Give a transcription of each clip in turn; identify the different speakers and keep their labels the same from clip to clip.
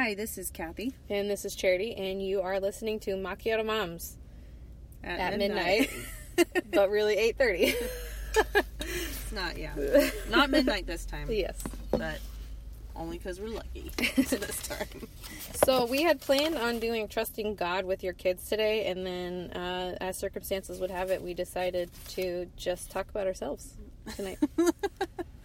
Speaker 1: Hi, this is Kathy.
Speaker 2: And this is Charity, and you are listening to Macchiato Moms at, midnight, but really 8.30.
Speaker 1: it's not, yeah. Not midnight this time.
Speaker 2: yes.
Speaker 1: But only because we're lucky to this time.
Speaker 2: So we had planned on doing Trusting God with your kids today, and then uh, as circumstances would have it, we decided to just talk about ourselves tonight.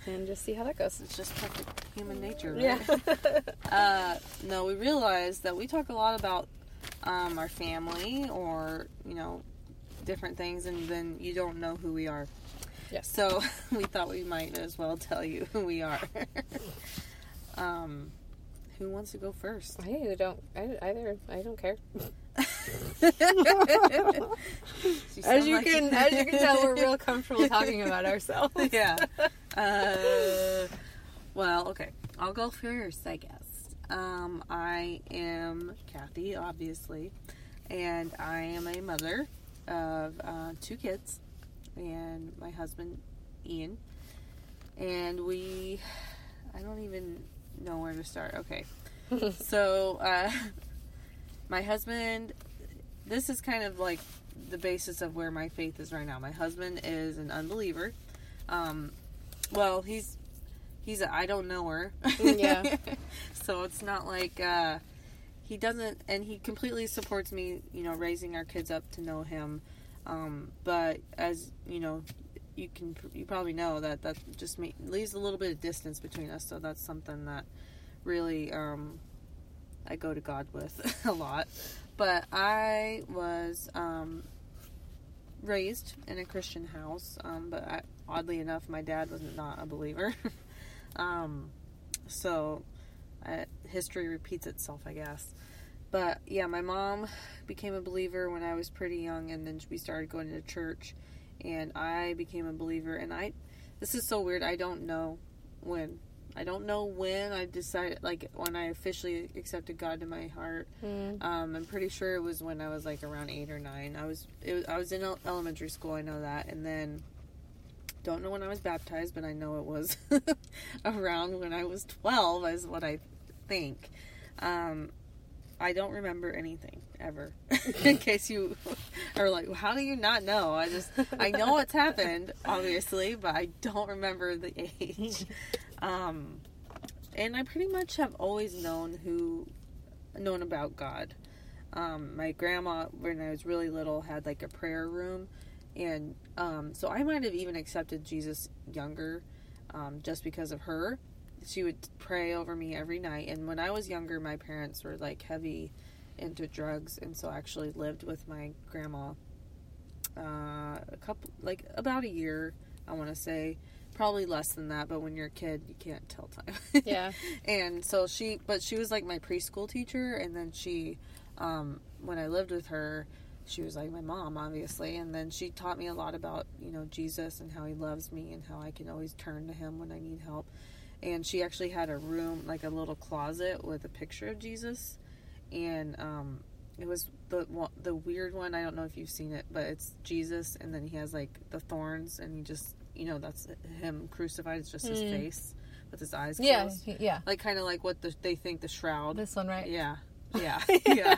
Speaker 2: And just see how that goes.
Speaker 1: It's just perfect human nature, right?
Speaker 2: Yeah.
Speaker 1: uh, no, we realized that we talk a lot about um, our family or, you know, different things, and then you don't know who we are.
Speaker 2: Yes.
Speaker 1: So we thought we might as well tell you who we are. um, who wants to go first?
Speaker 2: I don't. I, either. I don't care. as you
Speaker 1: like-
Speaker 2: can, as you can tell, we're real comfortable talking about ourselves.
Speaker 1: yeah. Uh, well, okay. I'll go first, I guess. Um, I am Kathy, obviously, and I am a mother of uh, two kids and my husband, Ian. And we, I don't even know where to start. Okay. so, uh, my husband, this is kind of like the basis of where my faith is right now. My husband is an unbeliever. Um, well, he's he's a I don't know her.
Speaker 2: Yeah.
Speaker 1: so it's not like uh, he doesn't, and he completely supports me. You know, raising our kids up to know him. Um, but as you know, you can you probably know that that just leaves a little bit of distance between us. So that's something that really um, I go to God with a lot. But I was um, raised in a Christian house, um, but I, oddly enough, my dad was not a believer. um, so history repeats itself, I guess. But yeah, my mom became a believer when I was pretty young, and then we started going to church, and I became a believer. And I, this is so weird. I don't know when. I don't know when I decided, like when I officially accepted God to my heart.
Speaker 2: Mm.
Speaker 1: Um, I'm pretty sure it was when I was like around eight or nine. I was, it was I was in elementary school. I know that, and then don't know when I was baptized, but I know it was around when I was twelve, is what I think. Um, I don't remember anything ever. in case you are like, well, how do you not know? I just I know what's happened, obviously, but I don't remember the age. Um, and I pretty much have always known who known about God. Um, my grandma, when I was really little, had like a prayer room, and um, so I might have even accepted Jesus younger, um, just because of her. She would pray over me every night, and when I was younger, my parents were like heavy into drugs, and so I actually lived with my grandma uh, a couple, like about a year, I want to say. Probably less than that, but when you're a kid, you can't tell time.
Speaker 2: Yeah.
Speaker 1: and so she, but she was like my preschool teacher, and then she, um, when I lived with her, she was like my mom, obviously, and then she taught me a lot about you know Jesus and how he loves me and how I can always turn to him when I need help. And she actually had a room, like a little closet with a picture of Jesus, and um, it was the the weird one. I don't know if you've seen it, but it's Jesus, and then he has like the thorns, and he just you know that's him crucified. It's just his
Speaker 2: Mm.
Speaker 1: face with his eyes
Speaker 2: Yeah. Yeah.
Speaker 1: like kind of like what the, they think the shroud.
Speaker 2: This one, right?
Speaker 1: Yeah. Yeah. Yeah.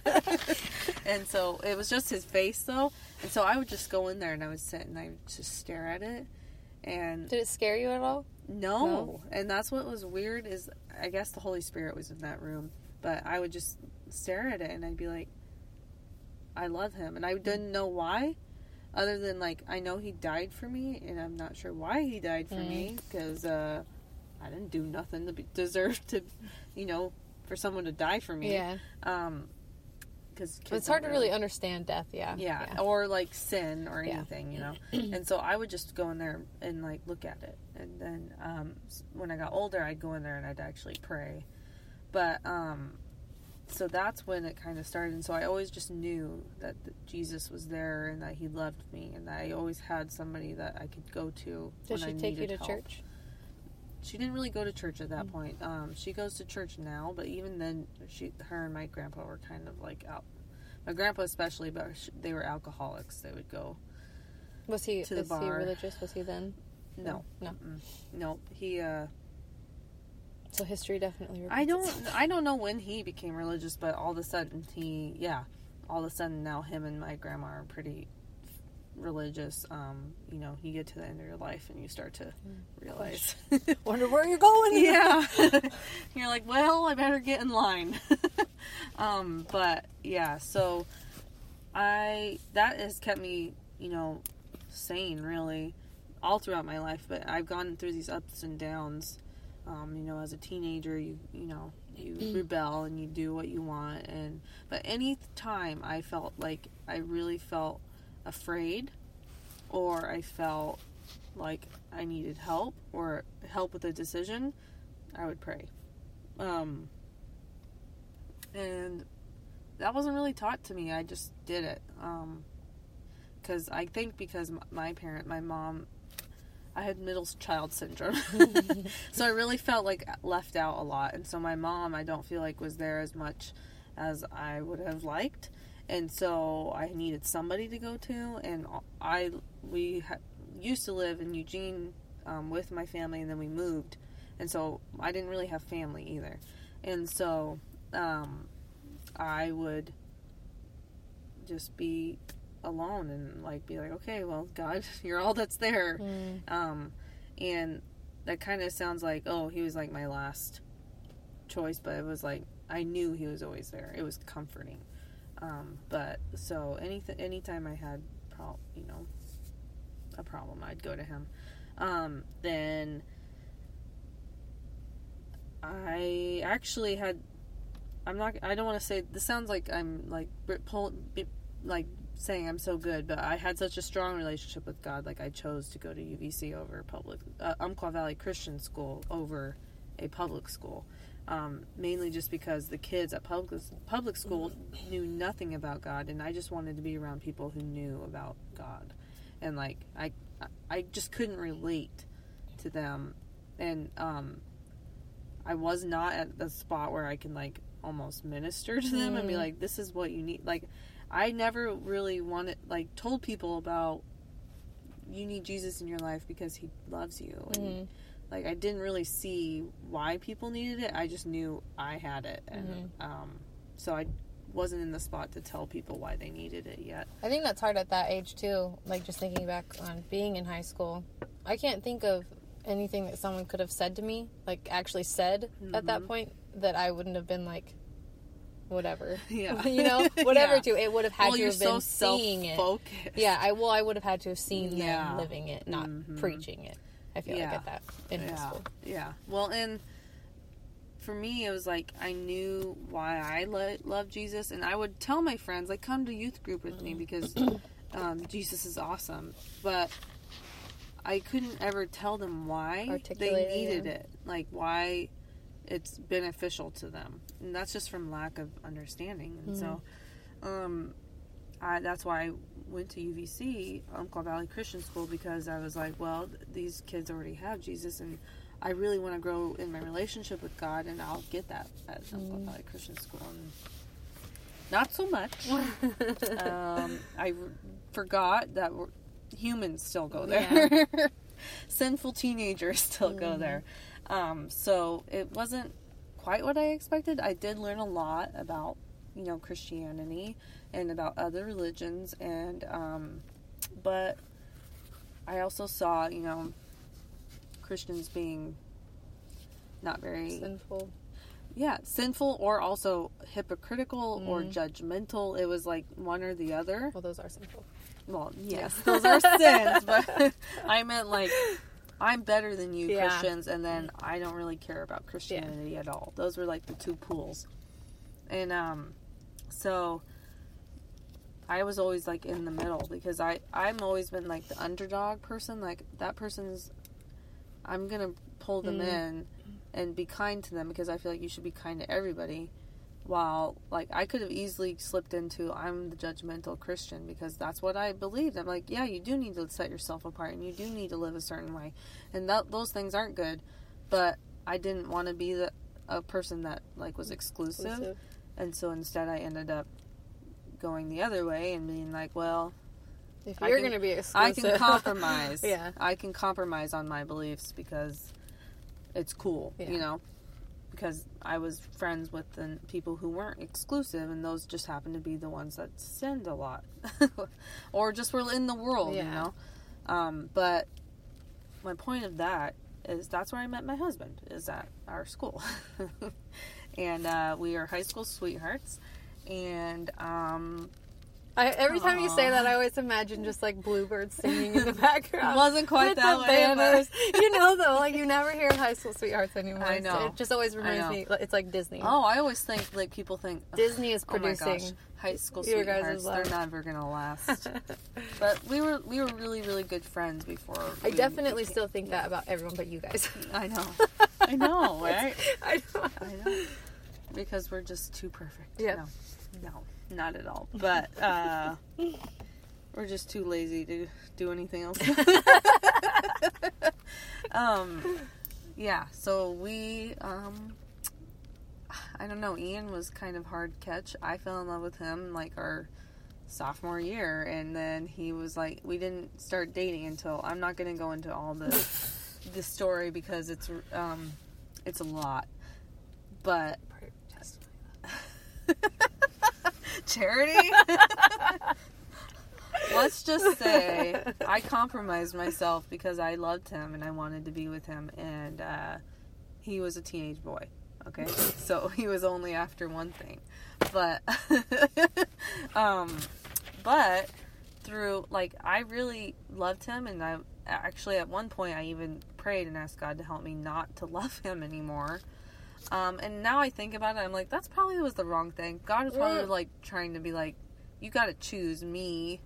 Speaker 1: and so it was just his face though. And so I would just go in there and I would sit and I would just stare at it. And
Speaker 2: Did it scare you at all?
Speaker 1: no.
Speaker 2: No?
Speaker 1: And that's what was weird is I guess the Holy Spirit was in that room. But I would just stare at it and I'd be like, I love him. And I didn't know why. Other than like I know he died for me and I'm not sure why he died for
Speaker 2: Mm.
Speaker 1: me because uh, I didn't do nothing to be, deserve to, you know, for someone to die for me.
Speaker 2: Yeah.
Speaker 1: Um, because
Speaker 2: it's hard to really understand death. Yeah.
Speaker 1: yeah, or like sin or
Speaker 2: Yeah.
Speaker 1: anything, you know. and so I would just go in there and like look at it, and then um, when I got older, I'd go in there and I'd actually pray. But um, so that's when it kind of started, and so I always just knew that Jesus was there and that He loved me, and that I always had somebody that I could go to. When
Speaker 2: she take you to
Speaker 1: help.
Speaker 2: church?
Speaker 1: She didn't really go to church at that
Speaker 2: Mm.
Speaker 1: point. Um, she goes to church now, but even then, she, her and my grandpa were kind of like out. My grandpa especially, but they were alcoholics. They would go.
Speaker 2: Was he
Speaker 1: To the
Speaker 2: was he religious? Was he then?
Speaker 1: No,
Speaker 2: No.
Speaker 1: Mm-mm. no. He uh,
Speaker 2: So history definitely. Repeats
Speaker 1: I don't
Speaker 2: itself.
Speaker 1: I don't know when he became religious, but all of a sudden he yeah, all of a sudden now him and my grandma are pretty religious. Um, you know, you get to the end of your life and you start to realize
Speaker 2: Wonder where you're going.
Speaker 1: yeah. You're like, well, I better get in line. um, but yeah, so I that has kept me, you know, sane really all throughout my life. But I've gone through these ups and downs. Um, you know, as a teenager, you you know you rebel and you do what you want, and but any time I felt like I really felt afraid, or I felt like I needed help or help with a decision, I would pray. Um, and that wasn't really taught to me. I just did it. Um, because I think because my parent, my mom, I had middle child syndrome, so I really felt like left out a lot. And so my mom, I don't feel like was there as much as I would have liked, and so I needed somebody to go to. And I we ha- used to live in Eugene um, with my family, and then we moved, and so I didn't really have family either, and so um, I would just be alone and like be like okay well god you're all that's there
Speaker 2: Mm.
Speaker 1: um and that kind of sounds like oh he was like my last choice but it was like i knew he was always there it was comforting um but so anything anytime i had pro- you know a problem i'd go to him um then i actually had i'm not i don't want to say this sounds like i'm like like saying I'm so good, but I had such a strong relationship with God. Like I chose to go to UVC over public, uh, Umpqua Valley Christian School over a public school, um, mainly just because the kids at public public school knew nothing about God, and I just wanted to be around people who knew about God, and like I, I just couldn't relate to them, and um, I was not at the spot where I can like almost minister to them and be
Speaker 2: Mm.
Speaker 1: like, this is what you need, like. I never really wanted like told people about you need Jesus in your life because he loves you and
Speaker 2: Mhm.
Speaker 1: Like I didn't really see why people needed it. I just knew I had it and um so I wasn't in the spot to tell people why they needed it yet.
Speaker 2: I think that's hard at that age too. Like just thinking back on being in high school, I can't think of anything that someone could have said to me, like actually said at that
Speaker 1: Mhm.
Speaker 2: point, that I wouldn't have been like, whatever.
Speaker 1: Yeah.
Speaker 2: you know, whatever.
Speaker 1: Yeah.
Speaker 2: To it would have had
Speaker 1: well,
Speaker 2: to have been
Speaker 1: so
Speaker 2: seeing it. Yeah, I well, I would have had to have seen
Speaker 1: Yeah.
Speaker 2: them living it, not
Speaker 1: Mhm.
Speaker 2: preaching it. I feel
Speaker 1: Yeah.
Speaker 2: like at that in high
Speaker 1: yeah.
Speaker 2: school.
Speaker 1: Yeah. Well, and for me, it was like I knew why I lo- love Jesus, and I would tell my friends, like, come to youth group with me because um, Jesus is awesome. But I couldn't ever tell them why they needed
Speaker 2: yeah.
Speaker 1: it, like why it's beneficial to them, and that's just from lack of understanding. And so, um, I, that's why I went to UVC, Umpqua Valley Christian School, because I was like, well, th- these kids already have Jesus, and I really want to grow in my relationship with God, and I'll get that at Umpqua Valley Christian School. And not so much. um, I r- forgot that humans still go there. Sinful teenagers still go there. Um, so it wasn't quite what I expected. I did learn a lot about, you know, Christianity and about other religions, and um, but I also saw, you know, Christians being not very
Speaker 2: Sinful.
Speaker 1: yeah sinful or also hypocritical or
Speaker 2: Mm.
Speaker 1: judgmental it was like one or the other
Speaker 2: Well, those are sinful.
Speaker 1: well yes those are sins but i meant like i'm better than you
Speaker 2: Yeah.
Speaker 1: christians and then i don't really care about christianity at all those were like the two pools and um so i was always like in the middle because i i'm always been like the underdog person like that person's i'm gonna pull them
Speaker 2: Mm.
Speaker 1: in and be kind to them because i feel like you should be kind to everybody. While like i could have easily slipped into i'm the judgmental christian because that's what i believed. I'm like yeah you do need to set yourself apart and you do need to live a certain way. And that those things aren't good. But i didn't want to be the a person that like was exclusive.
Speaker 2: Exclusive.
Speaker 1: And so instead i ended up going the other way and being like well
Speaker 2: If you're going to be exclusive, i
Speaker 1: can compromise
Speaker 2: yeah.
Speaker 1: i can compromise on my beliefs because it's cool
Speaker 2: Yeah.
Speaker 1: you know because I was friends with the people who weren't exclusive, and those just happened to be the ones that sinned a lot, or just were in the world, you know. Um, but my point of that is that's where I met my husband is at our school, and uh, we are high school sweethearts, and um,
Speaker 2: I, every time you say that, I always imagine just like bluebirds singing in the background.
Speaker 1: It wasn't quite
Speaker 2: with
Speaker 1: that
Speaker 2: the
Speaker 1: way, but-
Speaker 2: you know, though, like you never hear high school sweethearts anymore.
Speaker 1: I know.
Speaker 2: It just always reminds me. It's like Disney.
Speaker 1: oh, I always think like people think
Speaker 2: Disney is
Speaker 1: Oh my
Speaker 2: producing.
Speaker 1: gosh, high school sweethearts. They're never gonna last. but we were we were really really good friends before.
Speaker 2: I definitely
Speaker 1: became-
Speaker 2: still think that about everyone but you guys.
Speaker 1: I know. I know, right?
Speaker 2: I know.
Speaker 1: I know. Because we're just too perfect.
Speaker 2: Yeah.
Speaker 1: No, no, not at all. But uh, we're just too lazy to do anything else. um, yeah. So we, um, I don't know. Ian was kind of hard catch. I fell in love with him like our sophomore year, and then he was like, we didn't start dating until. I'm not going to go into all the the story because it's um, it's a lot, but charity. Let's just say I compromised myself because I loved him and I wanted to be with him, and uh, he was a teenage boy. Okay, so he was only after one thing, but um, but through like I really loved him, and I actually at one point I even prayed and asked God to help me not to love him anymore. Um, and now I think about it, I'm like, that's probably was the wrong thing. God was probably like trying to be like, you got to choose me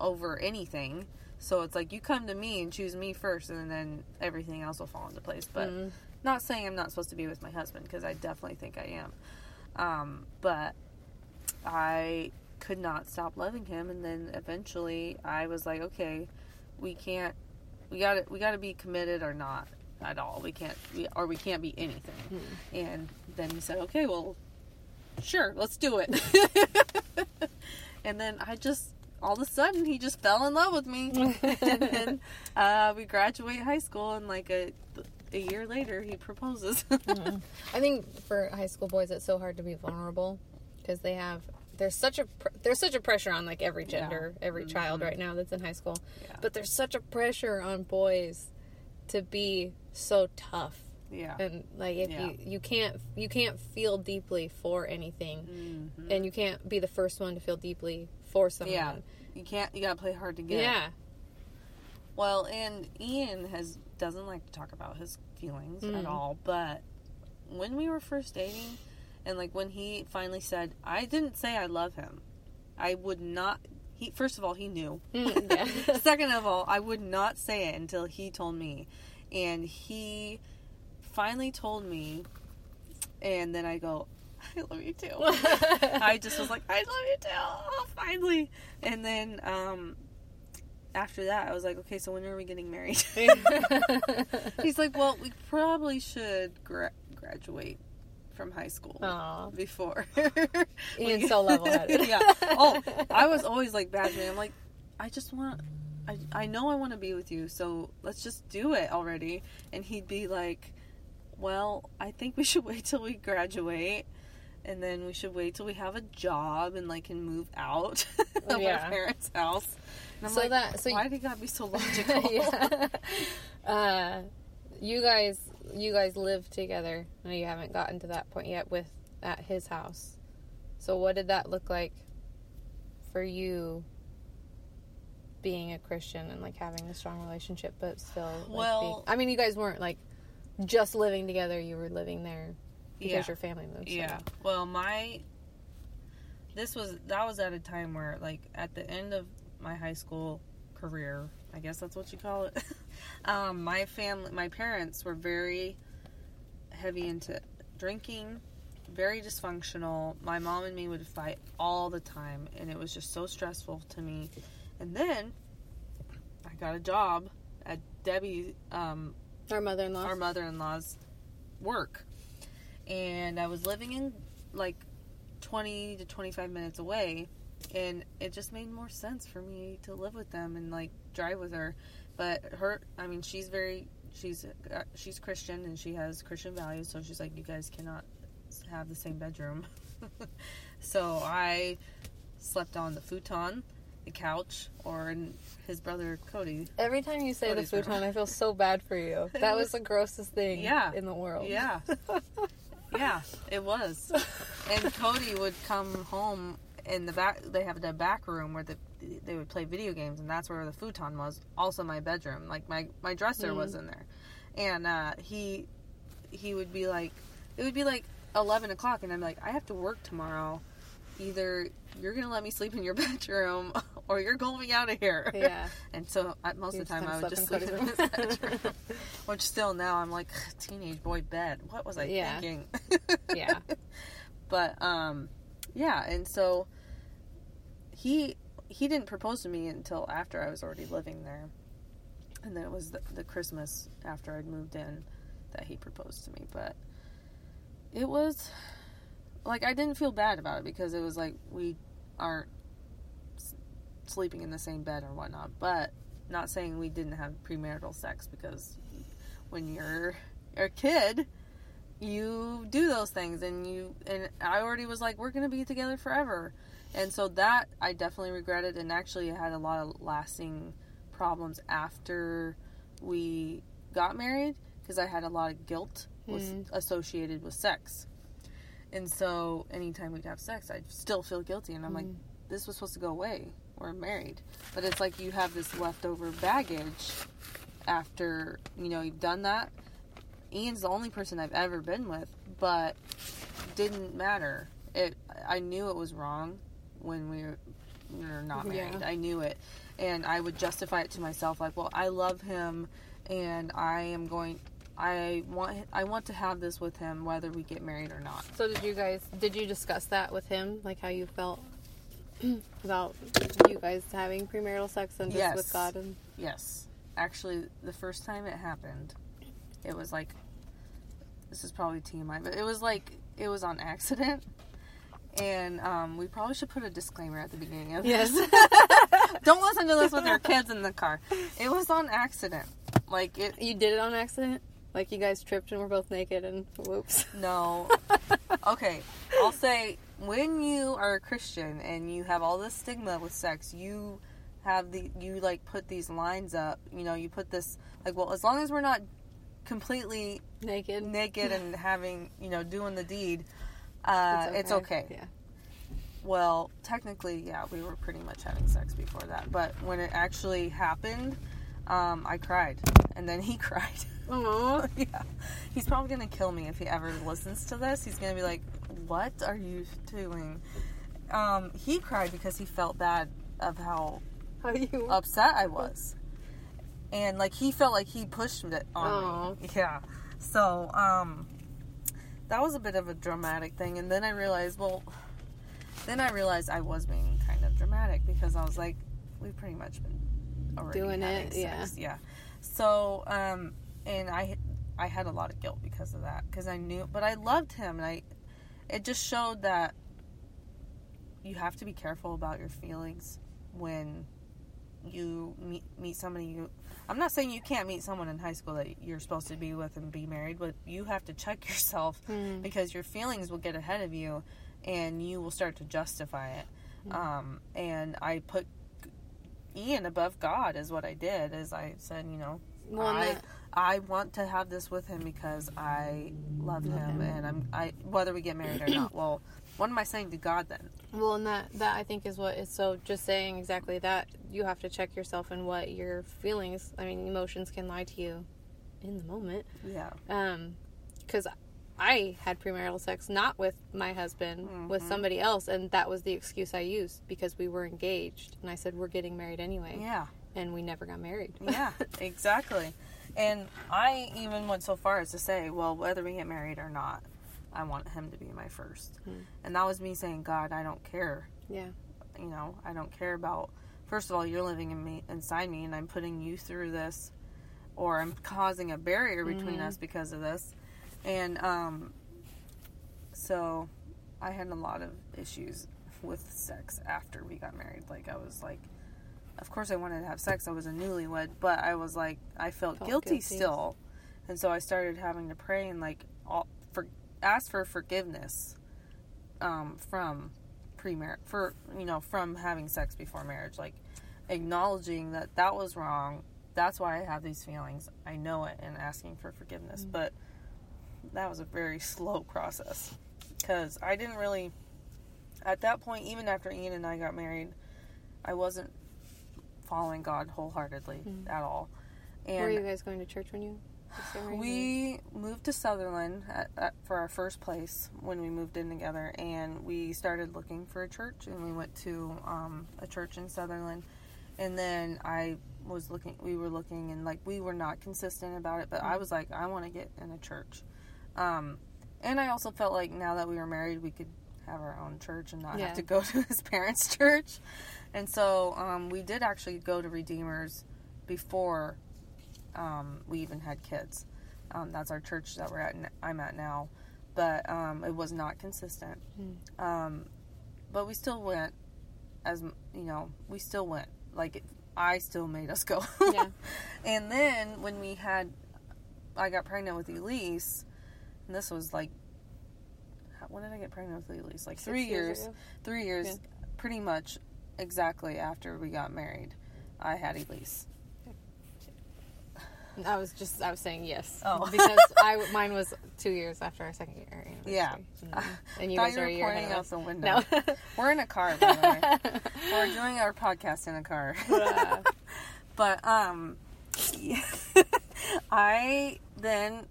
Speaker 1: over anything. So it's like you come to me and choose me first, and then everything else will fall into place. But
Speaker 2: Mm.
Speaker 1: not saying I'm not supposed to be with my husband because I definitely think I am. Um, but I could not stop loving him, and then eventually I was like, okay, we can't, we got to, we got to be committed or not at all. We can't, we, or we can't be anything. And then he said, okay, well, sure, let's do it. and then I just, all of a sudden, he just fell in love with me. and then uh, we graduate high school, and like a, a year later, he proposes.
Speaker 2: I think for high school boys, it's so hard to be vulnerable because they have there's such a pr- there's such a pressure on like every
Speaker 1: Yeah.
Speaker 2: gender, every child right now that's in high school.
Speaker 1: Yeah.
Speaker 2: But there's such a pressure on boys to be so tough
Speaker 1: yeah.
Speaker 2: and like if
Speaker 1: Yeah.
Speaker 2: you you can't you can't feel deeply for anything
Speaker 1: Mhm.
Speaker 2: and you can't be the first one to feel deeply for someone.
Speaker 1: Yeah. You can't. You gotta play hard to get.
Speaker 2: Yeah.
Speaker 1: Well, and Ian has doesn't like to talk about his feelings at
Speaker 2: Mm.
Speaker 1: all. But when we were first dating, and like when he finally said, "I didn't say I love him," I would not. He first of all he knew.
Speaker 2: Mm, yeah.
Speaker 1: Second of all, I would not say it until he told me, and he finally told me, and then I go, "I love you too." I just was like, I love you too. Oh, finally. And then um, after that, I was like, okay, so when are we getting married? He's like, well, we probably should gra- graduate from high school
Speaker 2: Aw.
Speaker 1: before.
Speaker 2: Ian's so level-headed.
Speaker 1: yeah. Oh, I was always like bad man. I'm like, I just want. I, I know I want to be with you, so let's just do it already. And he'd be like, Well, I think we should wait till we graduate and then we should wait till we have a job and like can move out of
Speaker 2: Yeah.
Speaker 1: our parents' house. And I'm
Speaker 2: So
Speaker 1: like,
Speaker 2: that- so
Speaker 1: why
Speaker 2: you-
Speaker 1: did God be so logical?
Speaker 2: yeah. Uh, you guys, you guys live together. No, you haven't gotten to that point yet with at his house. So, what did that look like for you? Being a Christian and like having a strong relationship, but still, like,
Speaker 1: Well-
Speaker 2: being, I mean, you guys weren't like just living together. You were living there because
Speaker 1: Yeah.
Speaker 2: your family moved. so-
Speaker 1: Yeah. Well, my this was that was at a time where like at the end of my high school career, I guess that's what you call it. um, my family, my parents were very heavy into drinking, very dysfunctional. My mom and me would fight all the time, and it was just so stressful to me. And then I got a job at Debbie um,
Speaker 2: Our mother-in-law.
Speaker 1: our mother-in-law's work and i was living in like 20 to 25 minutes away and it just made more sense for me to live with them and like drive with her but her i mean she's very she's uh, she's Christian and she has Christian values, so she's like, you guys cannot have the same bedroom. so I slept on the futon, the couch, or in his brother Cody.
Speaker 2: Every time you say
Speaker 1: Cody's
Speaker 2: the futon,
Speaker 1: room.
Speaker 2: I feel so bad for you. That was
Speaker 1: was-
Speaker 2: the grossest thing
Speaker 1: Yeah.
Speaker 2: in the world.
Speaker 1: Yeah, yeah, it was. And Cody would come home in the back. They have the back room where the they would play video games, and that's where the futon was. Also, my bedroom, like my my dresser
Speaker 2: Mm.
Speaker 1: was in there, and uh, he he would be like, it would be like eleven o'clock, and I'm like, I have to work tomorrow. Either you're gonna let me sleep in your bedroom, or you're going out of here.
Speaker 2: Yeah.
Speaker 1: And so I, most
Speaker 2: You
Speaker 1: of the time I would just sleep
Speaker 2: in
Speaker 1: in his bedroom. Which still now I'm like teenage boy bed. What was I
Speaker 2: Yeah.
Speaker 1: thinking?
Speaker 2: Yeah.
Speaker 1: but um, yeah, and so he he didn't propose to me until after I was already living there, and then it was the, the Christmas after I'd moved in that he proposed to me. But it was like I didn't feel bad about it because it was like we aren't sleeping in the same bed or whatnot. But not saying we didn't have premarital sex because when you're a kid, you do those things, and you and I already was like, we're gonna be together forever, and so that I definitely regretted, and actually had a lot of lasting problems after we got married because I had a lot of guilt was
Speaker 2: Mm.
Speaker 1: associated with sex. And so anytime we'd have sex, I'd still feel guilty. And I'm like,
Speaker 2: Mm.
Speaker 1: this was supposed to go away. We're married. But it's like you have this leftover baggage after, you know, you've done that. Ian's the only person I've ever been with, but didn't matter. It I knew it was wrong when we were, we were not
Speaker 2: Yeah.
Speaker 1: married. I knew it. And I would justify it to myself like, well, I love him and I am going I want I want to have this with him whether we get married or not.
Speaker 2: So did you guys? Did you discuss that with him? Like how you felt about you guys having premarital sex and just
Speaker 1: Yes.
Speaker 2: with God and
Speaker 1: Yes. Actually, the first time it happened, it was like this is probably TMI, but it was like it was on accident. And um, we probably should put a disclaimer at the beginning of
Speaker 2: Yes.
Speaker 1: this. Don't listen to this with your kids in the car. It was on accident. Like it
Speaker 2: you did it on accident? Like you guys tripped and were both naked and whoops.
Speaker 1: No. Okay, I'll say when you are a Christian and you have all this stigma with sex, you have the you like put these lines up. You know, you put this like, well, as long as we're not completely
Speaker 2: Naked.
Speaker 1: naked and having, you know, doing the deed, uh, it's okay.
Speaker 2: Yeah.
Speaker 1: Well, technically, yeah, we were pretty much having sex before that. But when it actually happened, um, I cried, and then he cried.
Speaker 2: Aww.
Speaker 1: yeah. He's probably gonna kill me if he ever listens to this. He's gonna be like, "What are you doing?" Um, he cried because he felt bad of how
Speaker 2: How you?
Speaker 1: upset I was, and like he felt like he pushed it on
Speaker 2: Aw.
Speaker 1: me. Yeah. So um, that was a bit of a dramatic thing, and then I realized, well, then I realized I was being kind of dramatic because I was like, we've pretty much been already
Speaker 2: Doing it, yeah.
Speaker 1: yeah. So um, and I I had a lot of guilt because of that because I knew, but I loved him, and I it just showed that you have to be careful about your feelings when you meet meet somebody you I'm not saying you can't meet someone in high school that you're supposed to be with and be married, but you have to check yourself
Speaker 2: Hmm.
Speaker 1: because your feelings will get ahead of you and you will start to justify it. Um, and I put Ian above God is what I did is I said, you know,
Speaker 2: Well,
Speaker 1: I
Speaker 2: that-
Speaker 1: I want to have this with him because I love
Speaker 2: Love
Speaker 1: him,
Speaker 2: him.
Speaker 1: and I'm I whether we get married or not. Well, what am I saying to God then?
Speaker 2: Well, and that that I think is what is so. Just saying exactly that you have to check yourself and what your feelings. I mean, emotions can lie to you in the moment.
Speaker 1: Yeah.
Speaker 2: Um, because I had premarital sex not with my husband, with
Speaker 1: Mhm.
Speaker 2: somebody else, and that was the excuse I used because we were engaged, and I said we're getting married anyway,
Speaker 1: Yeah.
Speaker 2: and we never got married.
Speaker 1: Yeah, exactly. And I even went so far as to say, well, whether we get married or not, I want him to be my first.
Speaker 2: Hmm.
Speaker 1: And that was me saying, God, I don't care.
Speaker 2: Yeah.
Speaker 1: You know, I don't care about. First of all, you're living in me inside me, and I'm putting you through this, or I'm causing a barrier between
Speaker 2: Mhm.
Speaker 1: us because of this. And um, so I had a lot of issues with sex after we got married. Like I was like, of course I wanted to have sex. I was a newlywed, but I was like, I felt,
Speaker 2: Felt
Speaker 1: guilty,
Speaker 2: guilty.
Speaker 1: still and so I started having to pray and like all, ask for forgiveness um, from pre-marriage for you know from having sex before marriage, like acknowledging that that was wrong. That's why I have these feelings. I know it, and asking for forgiveness.
Speaker 2: Mm-hmm.
Speaker 1: But that was a very slow process because I didn't really at that point, even after Ian and I got married, I wasn't following God wholeheartedly
Speaker 2: Mm.
Speaker 1: at all.
Speaker 2: Were you guys going to church when you first got married?
Speaker 1: We moved to Sutherlin at, at, for our first place when we moved in together, and we started looking for a church, and we went to um, a church in Sutherlin, and then I was looking. We were looking, and like we were not consistent about it, but I was like, I want to get in a church, um, and I also felt like now that we were married, we could have our own church and not
Speaker 2: Yeah.
Speaker 1: have to go to his parents' church, and so um, we did actually go to Redeemers before um, we even had kids. Um, that's our church that we're at. I'm at now, but um, it was not consistent.
Speaker 2: Hmm.
Speaker 1: Um, but we still went, as you know, we still went. Like it, I still made us go.
Speaker 2: Yeah.
Speaker 1: and then when we had, I got pregnant with Elise, and this was like, when did I get pregnant with Elise? Like
Speaker 2: Six
Speaker 1: three years.
Speaker 2: ago?
Speaker 1: Three years,
Speaker 2: Yeah.
Speaker 1: pretty much exactly after we got married. I had Elise.
Speaker 2: I was just I was saying yes.
Speaker 1: Oh.
Speaker 2: because I mine was two years after our second year.
Speaker 1: Yeah.
Speaker 2: Mhm. and you guys
Speaker 1: you
Speaker 2: are
Speaker 1: were
Speaker 2: a year
Speaker 1: pointing out the window.
Speaker 2: No.
Speaker 1: We're in a car, by the way. We're doing our podcast in a car. But um, I then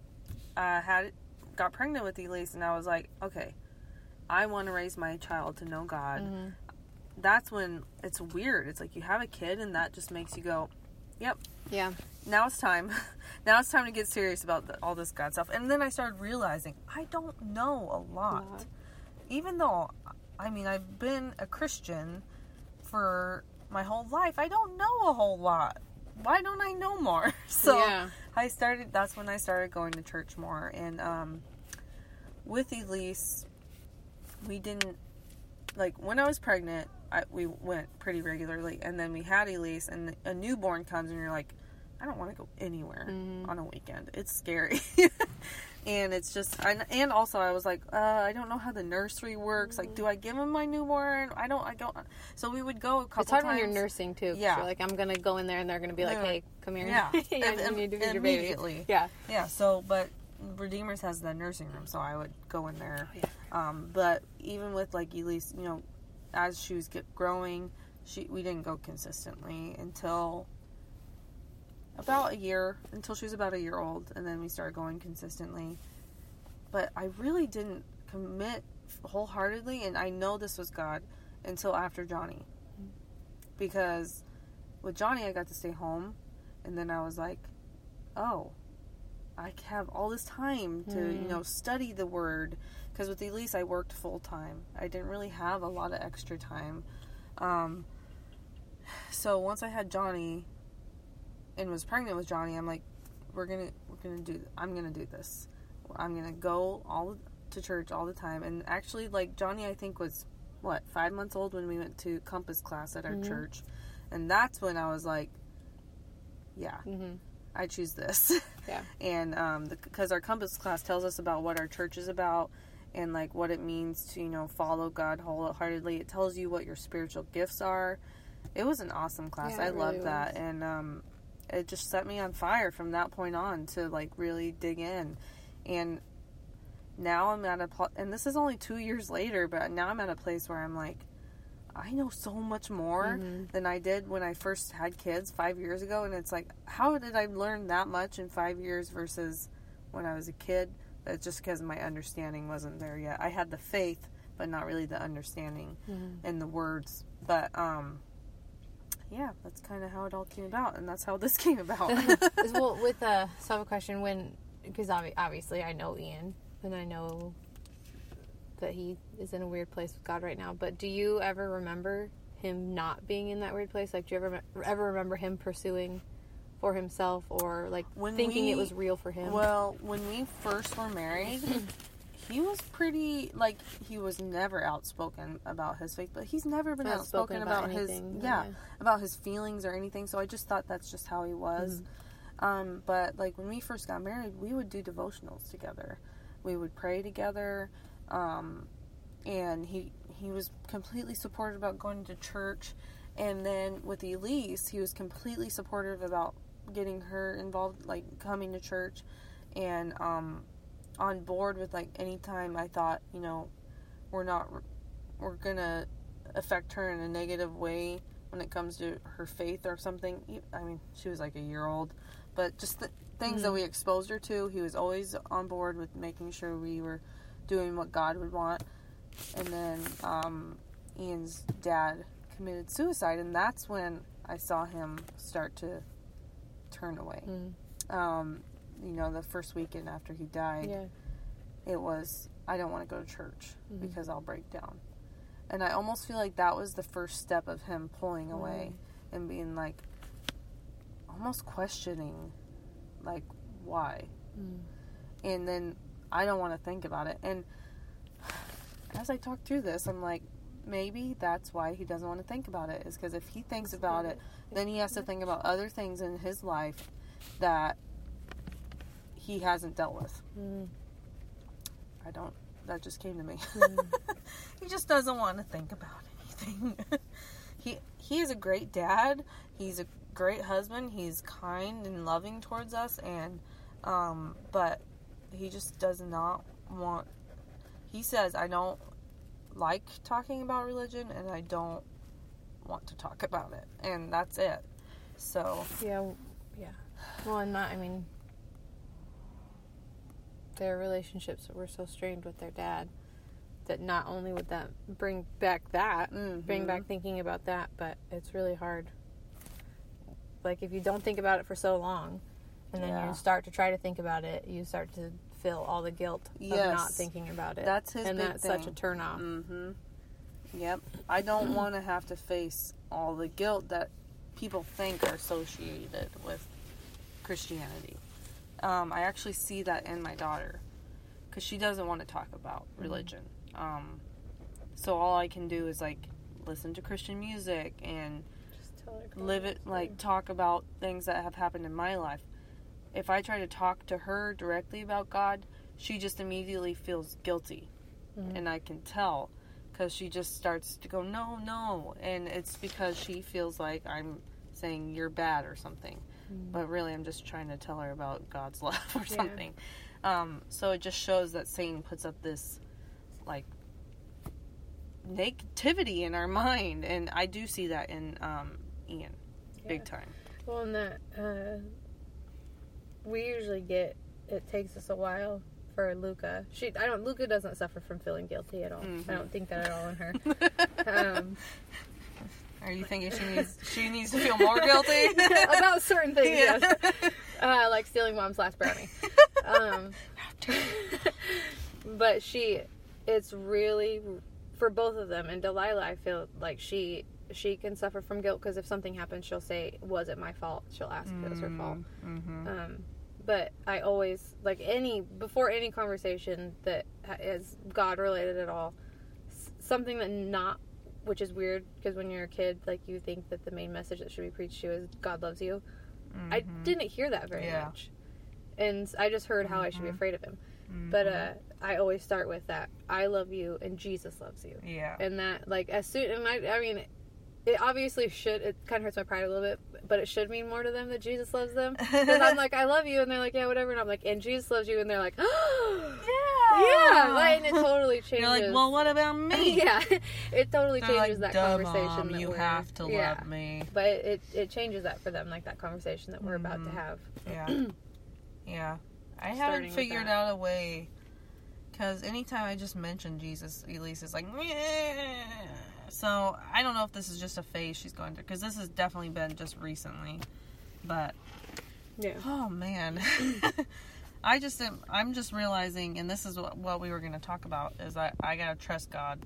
Speaker 1: uh, had got pregnant with Elise, and I was like, okay, I want to raise my child to know God.
Speaker 2: mhm.
Speaker 1: That's when it's weird. It's like you have a kid, and that just makes you go, yep,
Speaker 2: Yeah.
Speaker 1: Now it's time. now it's time to get serious about the, all this God stuff. And then I started realizing I don't know a lot.
Speaker 2: Lot.
Speaker 1: Even though, I mean, I've been a Christian for my whole life, I don't know a whole lot. Why don't I know more? So
Speaker 2: yeah.
Speaker 1: I started. That's when I started going to church more. And um, with Elise, we didn't like when I was pregnant. I, we went pretty regularly, and then we had Elise, and a newborn comes, and you're like, I don't want to go anywhere
Speaker 2: Mhm.
Speaker 1: on a weekend. It's scary. and it's just, and, and also I was like, uh, I don't know how the nursery works. Like, do I give him my newborn? I don't. I don't. So we would go a couple.
Speaker 2: It's hard
Speaker 1: times.
Speaker 2: when you're nursing too.
Speaker 1: Yeah.
Speaker 2: You're like, I'm gonna go in there and they're gonna be like,
Speaker 1: Yeah.
Speaker 2: Hey, come here.
Speaker 1: Yeah.
Speaker 2: yeah you need to feed your baby.
Speaker 1: immediately.
Speaker 2: Yeah.
Speaker 1: Yeah, so but Redeemers has the nursing room, so I would go in there.
Speaker 2: Oh, yeah.
Speaker 1: Um, but even with like Elise, you know, as she was get growing, she we didn't go consistently until about a year, until she was about a year old, and then we started going consistently. But I really didn't commit wholeheartedly, and I know this was God until after Johnny, because with Johnny I got to stay home, and then I was like, oh. I have all this time to, you
Speaker 2: Mm.
Speaker 1: know, study the word. Because with Elise, I worked full time. I didn't really have a lot of extra time. Um, so once I had Johnny, and was pregnant with Johnny, I'm like, we're gonna, we're gonna do. I'm gonna do this. I'm gonna go all to church all the time. And actually, like Johnny, I think was what five months old when we went to Compass class at our
Speaker 2: Mhm.
Speaker 1: church, and that's when I was like, yeah,
Speaker 2: Mm-hmm.
Speaker 1: I choose this.
Speaker 2: Yeah.
Speaker 1: and um, because our compass class tells us about what our church is about and like what it means to you know follow God wholeheartedly. It tells you what your spiritual gifts are. It was an awesome class.
Speaker 2: Yeah,
Speaker 1: I
Speaker 2: it
Speaker 1: loved
Speaker 2: really
Speaker 1: that, and um, it just set me on fire from that point on to like really dig in. And now I'm at a pl- and this is only two years later, but now I'm at a place where I'm like, I know so much more
Speaker 2: Mhm.
Speaker 1: than I did when I first had kids five years ago. And it's like, how did I learn that much in five years versus when I was a kid? That's just because my understanding wasn't there yet. I had the faith, but not really the understanding
Speaker 2: Mhm.
Speaker 1: and the words. But um, yeah, that's kind of how it all came about, and that's how this came about.
Speaker 2: well, with uh, so I have a question when because obvi- obviously I know Ian and I know that he is in a weird place with God right now. But do you ever remember him not being in that weird place? Like, do you ever ever remember him pursuing for himself or like
Speaker 1: When
Speaker 2: thinking it was real for him?
Speaker 1: Well, when we first were married, he was pretty like he was never outspoken about his faith, but he's never been outspoken,
Speaker 2: Outspoken
Speaker 1: about,
Speaker 2: about
Speaker 1: his yeah,
Speaker 2: yeah.
Speaker 1: about his feelings or anything. So I just thought that's just how he was.
Speaker 2: Mm-hmm.
Speaker 1: Um, but like when we first got married, we would do devotionals together. We would pray together. Um, and he he was completely supportive about going to church. And then with Elise, he was completely supportive about getting her involved, like coming to church, and um, on board with like anytime I thought, you know, we're not we're gonna affect her in a negative way when it comes to her faith or something. I mean, she was like a year old, but just the things mm-hmm. that we exposed her to, he was always on board with making sure we were doing what God would want. And then um, Ian's dad committed suicide, and that's when I saw him start to turn away. Mm. Um, you know, the first weekend after he died, yeah. it was I don't want to go to church mm-hmm. because I'll break down. And I almost feel like that was the first step of him pulling away mm. and being like almost questioning like why. Mm. And then I don't want to think about it. And as I talk through this, I'm like maybe that's why he doesn't want to think about it is because if he thinks about it, then he has to think about other things in his life that he hasn't dealt with. Mm. I don't. That just came to me. Mm. he just doesn't want to think about anything. he he is a great dad. He's a great husband. He's kind and loving towards us, and um, but he just does not want. He says, "I don't like talking about religion, and I don't want to talk about it," and that's it. So
Speaker 2: yeah, yeah. Well, and that, I mean, their relationships were so strained with their dad that not only would that bring back that, mm-hmm. bring back thinking about that, but it's really hard. Like if you don't think about it for so long, and then yeah. you start to try to think about it, you start to feel all the guilt yes. of not thinking about it.
Speaker 1: That's his
Speaker 2: and that's
Speaker 1: thing.
Speaker 2: such a turnoff.
Speaker 1: Mm-hmm. Yep. I don't want to have to face all the guilt that people think are associated with Christianity. Um, I actually see that in my daughter because she doesn't want to talk about mm-hmm. religion. Um, so all I can do is like listen to Christian music and live it, like talk about things that have happened in my life. If I try to talk to her directly about God, she just immediately feels guilty, mm-hmm. and I can tell because she just starts to go no no and it's because she feels like i'm saying you're bad or something but really I'm just trying to tell her about God's love or yeah. something. Um, so it just shows that Satan puts up this like negativity in our mind, and I do see that in um, Ian, yeah. big time.
Speaker 2: Well, and that uh, we usually get it takes us a while for Luca. She, I don't. Luca doesn't suffer from feeling guilty at all. Mm-hmm. I don't think that at all in her. um,
Speaker 1: are you thinking she needs she needs to feel more guilty
Speaker 2: about certain things? Yeah. Yes, uh, like stealing mom's last brownie. Um, but she, it's really for both of them. And Delilah, I feel like she she can suffer from guilt because if something happens, she'll say, "Was it my fault?" She'll ask if it was her fault. Mm-hmm. Um, but I always like any before any conversation that is God related at all, something that not which is weird because when you're a kid, like you think that the main message that should be preached to you is God loves you. Mm-hmm. I didn't hear that very yeah. much, and I just heard how mm-hmm. I should be mm-hmm. afraid of Him. Mm-hmm. But uh, I always start with that: I love you, and Jesus loves you.
Speaker 1: Yeah,
Speaker 2: and that like as soon and I, I mean, it obviously should. It kind of hurts my pride a little bit, but it should mean more to them that Jesus loves them. Because I'm like, I love you, and they're like, yeah, whatever, and I'm like, and Jesus loves you, and they're like, oh, yeah, yeah, right, and it totally changes.
Speaker 1: You're like, well, what about me?
Speaker 2: yeah, it totally they're changes like, that conversation.
Speaker 1: Mom, that
Speaker 2: you
Speaker 1: have to yeah. love me,
Speaker 2: but it it changes that for them, like that conversation that we're mm-hmm. about to mm-hmm. have.
Speaker 1: Yeah, yeah. I haven't figured out a way. Because anytime I just mention Jesus, Elise is like, Meh. So I don't know if this is just a phase she's going through because this has definitely been just recently. But
Speaker 2: yeah.
Speaker 1: Oh man. I just am, I'm just realizing, and this is what, what we were going to talk about, is I, I got to trust God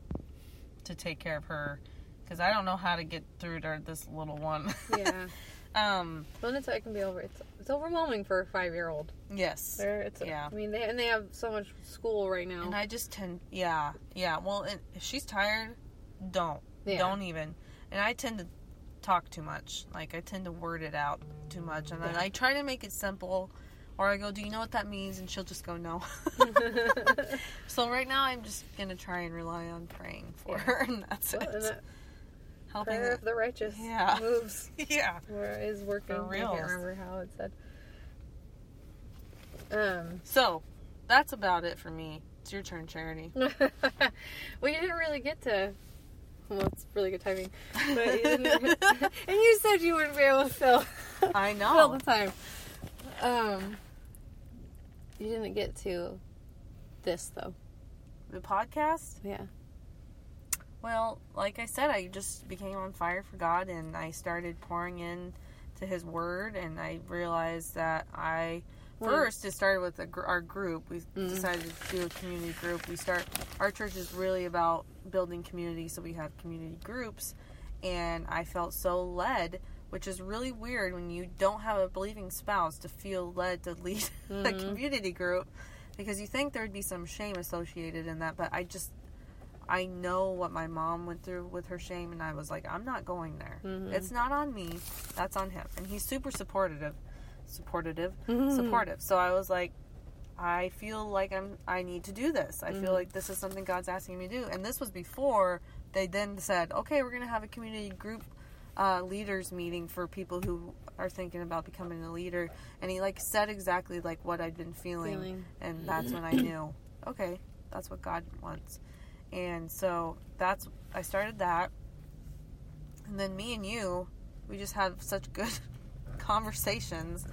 Speaker 1: to take care of her because I don't know how to get through to this little one.
Speaker 2: Yeah. um, well, it's it can be over. It's it's overwhelming for a five year old.
Speaker 1: Yes.
Speaker 2: They're, it's yeah. I mean, they and they have so much school right now.
Speaker 1: And I just tend, yeah, yeah. Well, if she's tired, don't. Yeah. Don't even. And I tend to talk too much. Like I tend to word it out too much, and then I try to make it simple. Or I go, "Do you know what that means?" And she'll just go, "No." so right now, I'm just gonna try and rely on praying for
Speaker 2: Yeah.
Speaker 1: her, and that's
Speaker 2: Well,
Speaker 1: it.
Speaker 2: and that
Speaker 1: Helping.
Speaker 2: prayer of the righteous
Speaker 1: Yeah.
Speaker 2: moves
Speaker 1: yeah.
Speaker 2: is working.
Speaker 1: For
Speaker 2: I can't remember how it said. Um,
Speaker 1: So that's about it for me. It's your turn, Charity.
Speaker 2: we didn't really get to. Well, it's really good timing. But you didn't, and you said you wouldn't be able to fill,
Speaker 1: I know.
Speaker 2: the time. Um, you didn't get to this though.
Speaker 1: The podcast.
Speaker 2: Yeah.
Speaker 1: Well, like I said, I just became on fire for God, and I started pouring in to His Word, and I realized that I first it started with a, gr- our group. We
Speaker 2: Mhm.
Speaker 1: decided to do a community group. We start our church is really about building community, so we have community groups, and I felt so led. Which is really weird when you don't have a believing spouse to feel led to lead a
Speaker 2: Mhm.
Speaker 1: community group because you think there'd be some shame associated in that, but I just I know what my mom went through with her shame, and I was like, I'm not going there.
Speaker 2: Mhm.
Speaker 1: It's not on me. That's on him. And he's super supportive, supportive,
Speaker 2: Mhm.
Speaker 1: supportive. So I was like, I feel like I'm. I need to do this. I
Speaker 2: Mhm.
Speaker 1: feel like this is something God's asking me to do. And this was before they then said, okay, we're gonna have a community group. Uh, leaders meeting for people who are thinking about becoming a leader and he like said exactly like what i'd been feeling
Speaker 2: Feeling.
Speaker 1: and that's when I knew, okay, that's what God wants. And so that's I started that, and then me and you, we just have such good conversations,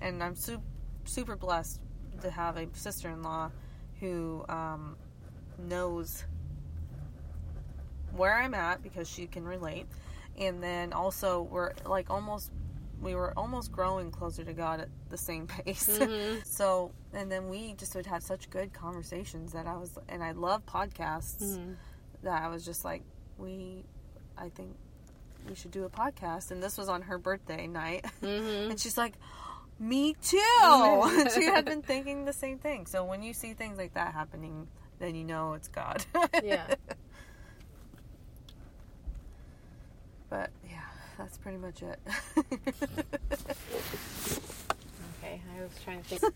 Speaker 1: and I'm super super blessed to have a sister-in-law who um, knows where I'm at because she can relate, and then also we're like almost we were almost growing closer to God at the same pace.
Speaker 2: Mhm.
Speaker 1: So, and then we just would have such good conversations that I was, and I love podcasts
Speaker 2: Mhm.
Speaker 1: that I was just like, we, I think we should do a podcast. And this was on her birthday night.
Speaker 2: Mhm.
Speaker 1: And she's like, me too. she had been thinking the same thing. So when you see things like that happening, then you know it's God.
Speaker 2: Yeah.
Speaker 1: But yeah, that's pretty much it.
Speaker 2: Okay, I was trying to think.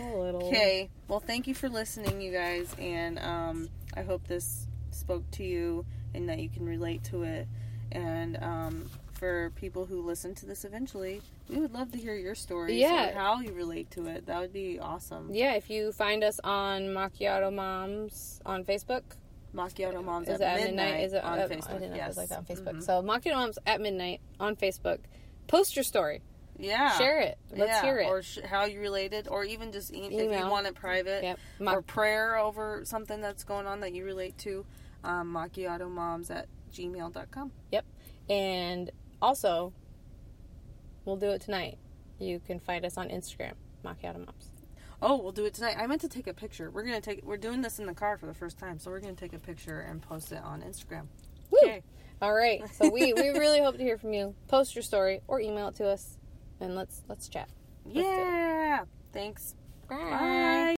Speaker 2: a little.
Speaker 1: Okay. Well, thank you for listening, you guys, and um, I hope this spoke to you and that you can relate to it. And um, for people who listen to this eventually, we would love to hear your stories
Speaker 2: Yeah.
Speaker 1: or how you relate to it. That would be awesome.
Speaker 2: Yeah, if you find us on Macchiato Moms on Facebook,
Speaker 1: Macchiato Moms
Speaker 2: is
Speaker 1: at
Speaker 2: it at
Speaker 1: midnight,
Speaker 2: midnight? Is it
Speaker 1: on
Speaker 2: uh,
Speaker 1: Facebook?
Speaker 2: I didn't know if it
Speaker 1: yes.
Speaker 2: was like that on Facebook.
Speaker 1: Mhm.
Speaker 2: So Macchiato Moms at midnight on Facebook. Post your story.
Speaker 1: yeah,
Speaker 2: Share it. Let's
Speaker 1: yeah.
Speaker 2: hear it.
Speaker 1: Or sh- how you related, or even just e- if you want it private.
Speaker 2: yep.
Speaker 1: or prayer over something that's going on that you relate to, um, macchiatomoms at gmail.com. Yep.
Speaker 2: And also, we'll do it tonight. You can find us on Instagram, Macchiato Moms.
Speaker 1: Oh, we'll do it tonight. I meant to take a picture. We're gonna take. We're doing this in the car for the first time, so we're gonna take a picture and post it on Instagram.
Speaker 2: Woo!
Speaker 1: Okay.
Speaker 2: All right. So we, we really hope to hear from you. Post your story or email it to us, and let's let's chat. it.
Speaker 1: Yeah. Thanks.
Speaker 2: Bye.
Speaker 1: Bye.